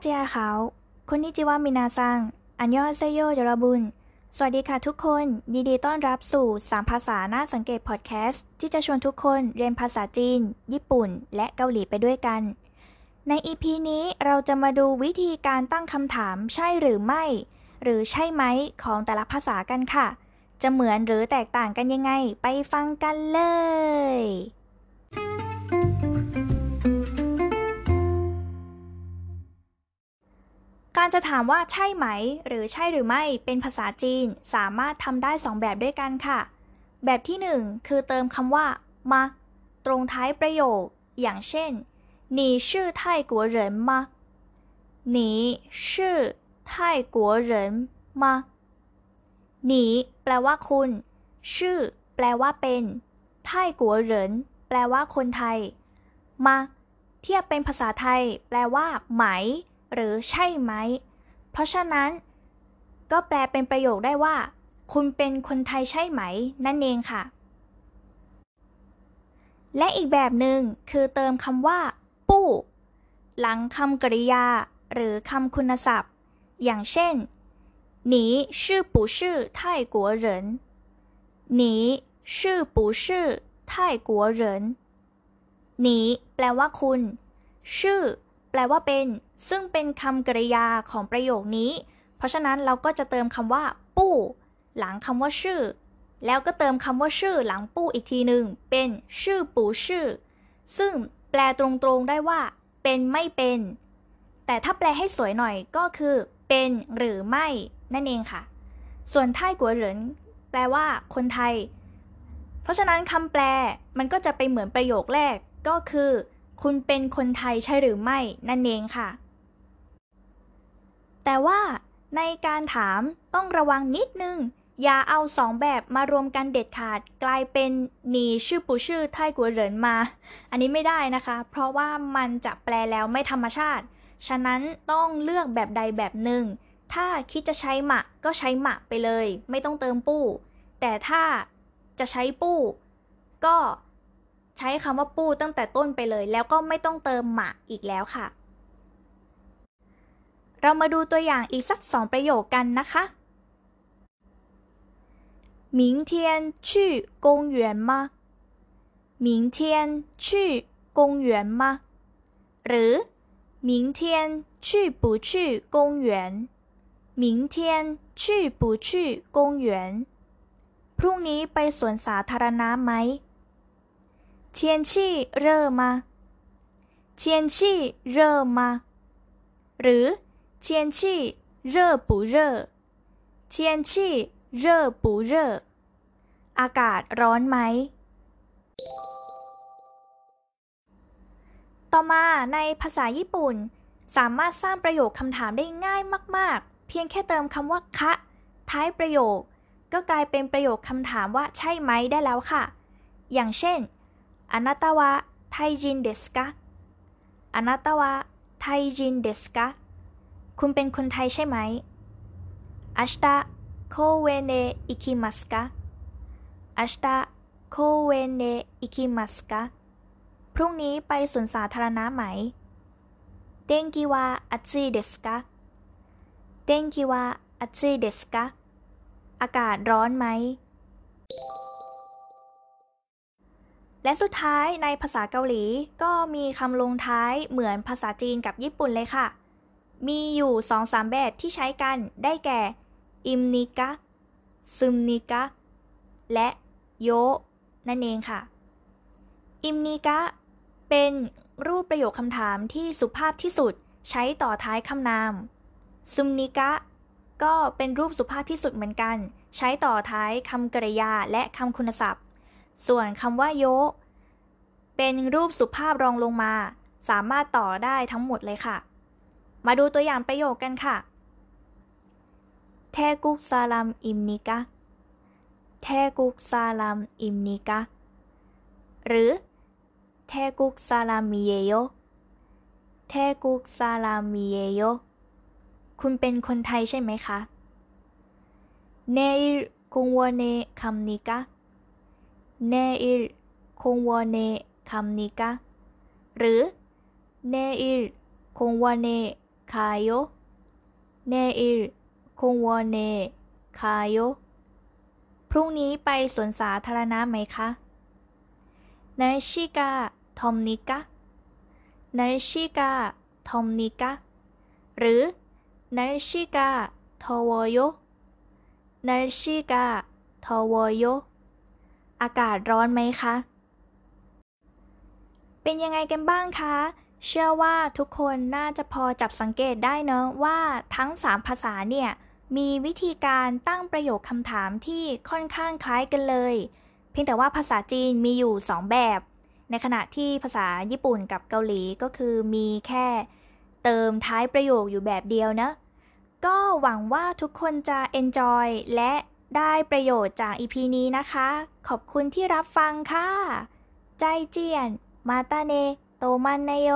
เจียขาวคนนิจิวามินาซัง อันยอเซโยยรบุญ สวัสดีค่ะทุกคน ยินดีต้อนรับสู่ 3 ภาษาน่าสังเกตพอดแคสต์ ที่จะชวนทุกคนเรียนภาษาจีน ญี่ปุ่น และเกาหลีไปด้วยกัน ในอีพีนี้เราจะมาดูวิธีการตั้งคำถามใช่หรือไม่ หรือใช่ไหมของแต่ละภาษากันค่ะ จะเหมือนหรือแตกต่างกันยังไง ไปฟังกันเลย การจะถามว่าใช่ไหม หรือใช่หรือไม่เป็นภาษาจีนสามารถทำได้สองแบบด้วยกันค่ะ แบบที่หนึ่งคือเติมคำว่ามาตรงท้ายประโยค อย่างเช่น你是泰国人吗你是泰国人吗你แปลว่าคุณ ชื่อ แปลว่าเป็นไทกัวเหรินแปลว่าคนไทย มา เทียบเป็นภาษาไทย แปลว่า ไหม หรือใช่ไหม เพราะฉะนั้น ก็แปลเป็นประโยคได้ว่า คุณเป็นคนไทยใช่ไหม นั่นเองค่ะ และอีกแบบหนึ่งคือเติมคำว่า ปู้ หลังคำกริยา หรือคำคุณศัพท์ อย่างเช่น你是不是泰国人你是不是泰国人你แปลว่าคุณ ชื่อ แปลว่าเป็น ซึ่งเป็นคำกริยาของประโยคนี้ เพราะฉะนั้นเราก็จะเติมคำว่า ปู้ หลังคำว่าชื่อ แล้วก็เติมคำว่าชื่อหลังปู้อีกทีหนึ่งเป็นชื่อปู่ชื่อ ซึ่งแปลตรงๆได้ว่า เป็นไม่เป็น แต่ถ้าแปลให้สวยหน่อยก็คือ เป็นหรือไม่ นั่นเองค่ะ ส่วนไทยกัวเหรินแปลว่า คนไทย เพราะฉะนั้นคำแปลมันก็จะไปเหมือนประโยคแรกก็คือ คุณเป็นคนไทยใช่หรือไม่นั่นเองค่ะ แต่ว่าในการถามต้องระวังนิดนึง อย่าเอาสองแบบมารวมกันเด็ดขาดกลายเป็นหนีชื่อปูชื่อไทยกัวเหรินมา อันนี้ไม่ได้นะคะ เพราะว่ามันจะแปลแล้วไม่ธรรมชาติ ฉะนั้นต้องเลือกแบบใดแบบหนึ่ง ถ้าคิดจะใช้หมะก็ใช้หมะไปเลย ไม่ต้องเติมปู้ แต่ถ้าจะใช้ปู้ ก็ ช้คำว่าปู้ตั้งแต่ต้นไปเลย แล้วก็ไม่ต้องเติมหมะอีกแล้วค่ะ เรามาดูตัวอย่างอีกสักสองประโยคกันนะคะ明天去公园吗明天去公园吗หรือ明天去不去公园明天去不去公园พรุ่งนี้ไปสวนสาธารณะไหม 天气热吗？天气热吗หรือ天气热不热？天气热不热อากาศร้อนไหม ต่อมาในภาษาญี่ปุ่น สามารถสร้างประโยคคำถามได้ง่ายมาก ๆ เพียงแค่เติมคำว่าคะ ท้ายประโยค ก็กลายเป็นประโยคคำถามว่าใช่ไหมได้แล้วค่ะ อย่างเช่น あなたはタイ人ですかあなたはタイ人ですかคุณเป็นคนไทยใช่ไหม明日公園へ行きますか明日公園へ行きますかพรุ่งนี้ไปสวนสาธารณะไหม天気は暑いですか天気は暑いですかอากาศร้อนไหม และสุดท้ายในภาษาเกาหลีก็มีคำลงท้ายเหมือนภาษาจีนกับญี่ปุ่นเลยค่ะ มีอยู่สองสามแบบที่ใช้กันได้แก่อิมนิกะซึมนิกะและโยนั่นเองค่ะ อิมนิกะเป็นรูปประโยคคำถามที่สุภาพที่สุดใช้ต่อท้ายคำนาม ซึมนิกะก็เป็นรูปสุภาพที่สุดเหมือนกัน ใช้ต่อท้ายคำกริยาและคำคุณศัพท์ ส่วนคำว่าโยเป็นรูปสุภาพรองลงมา สามารถต่อได้ทั้งหมดเลยค่ะ มาดูตัวอย่างประโยคกันค่ะเทกุกซาลัมอิมนิกะเทกุกซาลัมอิมนิกะหรือเทกุกซาลัมมิเยโยเทกุกซาลัมมิเยโยคุณเป็นคนไทยใช่ไหมคะ내일 공원에 갑니까 내일 공원에 갑니까 หรือ 내일 공원에 가요 내일 공원에 가요พรุ่งนี้ไปสวนสาธารณะไหมคะ날씨가 덥니까นาริชิกาทอมนิกะหรือนาริชิกาทอวโยนาริชิกาทอวโย อากาศร้อนไหมคะ เป็นยังไงกันบ้างคะ เชื่อว่าทุกคนน่าจะพอจับสังเกตได้เนอะว่าทั้ง 3 ภาษาเนี่ย มีวิธีการตั้งประโยคคำถามที่ค่อนข้างคล้ายกันเลย เพียงแต่ว่าภาษาจีนมีอยู่ 2 แบบ ในขณะที่ภาษาญี่ปุ่นกับเกาหลีก็คือมีแค่ เติมท้ายประโยคอยู่แบบเดียวนะก็หวังว่าทุกคนจะ enjoy และ ได้ประโยชน์จาก EP นี้นะคะ ขอบคุณที่รับฟังค่ะ ใจเจียน มาตาเน โตมันนโย